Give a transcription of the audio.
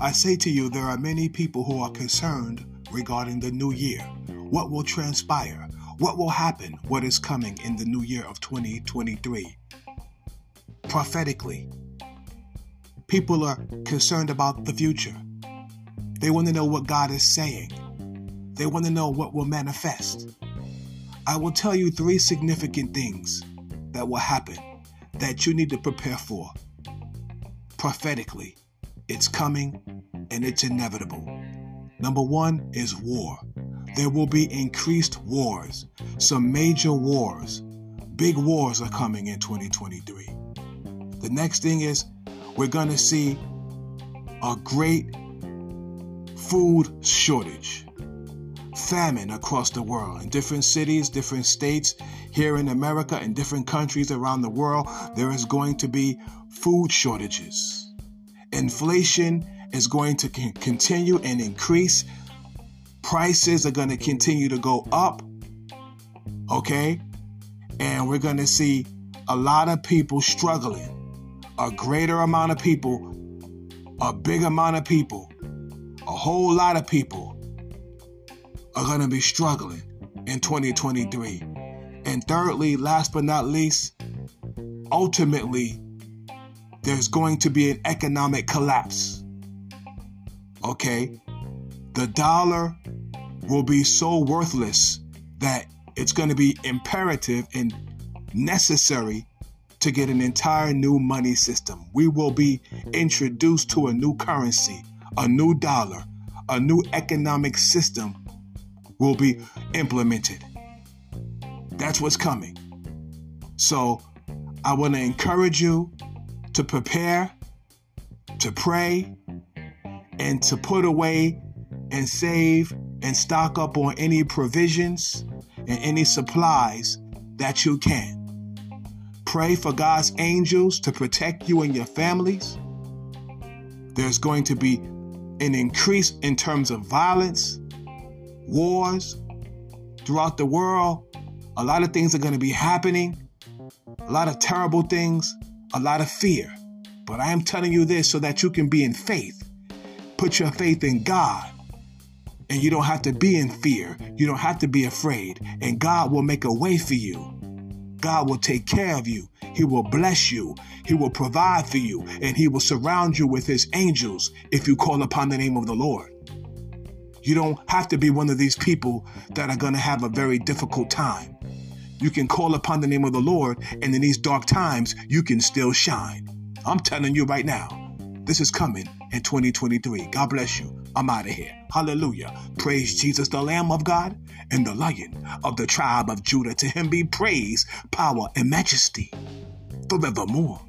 I say to you, there are many people who are concerned regarding the new year. What will transpire? What will happen? What is coming in the new year of 2023? Prophetically, people are concerned about the future. They want to know what God is saying. They want to know what will manifest. I will tell you three significant things that will happen that you need to prepare for. Prophetically, it's coming and it's inevitable. Number one is war. There will be increased wars, some major wars. Big wars are coming in 2023. The next thing is we're going to see a great food shortage, famine across the world in different cities, different states, here in America, in different countries around the world. There is going to be food shortages. Inflation is going to continue and increase. Prices are going to continue to go up. Okay? And we're going to see a lot of people struggling. A greater amount of people, a big amount of people, a whole lot of people are going to be struggling in 2023. And thirdly, last but not least, ultimately, there's going to be an economic collapse. Okay? The dollar will be so worthless that it's going to be imperative and necessary to get an entire new money system. We will be introduced to a new currency, a new dollar, a new economic system will be implemented. That's what's coming. So I want to encourage you to prepare, to pray, and to put away and save and stock up on any provisions and any supplies that you can. Pray for God's angels to protect you and your families. There's going to be an increase in terms of violence, wars throughout the world. A lot of things are going to be happening, a lot of terrible things, a lot of fear. But I am telling you this so that you can be in faith Put your faith in God. And you don't have to be in fear. You don't have to be afraid. And God will make a way for you. God will take care of you. He will bless you. He will provide for you. And He will surround you with His angels if you call upon the name of the Lord. You don't have to be one of these people that are going to have a very difficult time. You can call upon the name of the Lord, and in these dark times, you can still shine. I'm telling you right now. This is coming in 2023. God bless you. I'm out of here. Hallelujah. Praise Jesus, the Lamb of God and the Lion of the tribe of Judah. To him be praise, power, and majesty forevermore.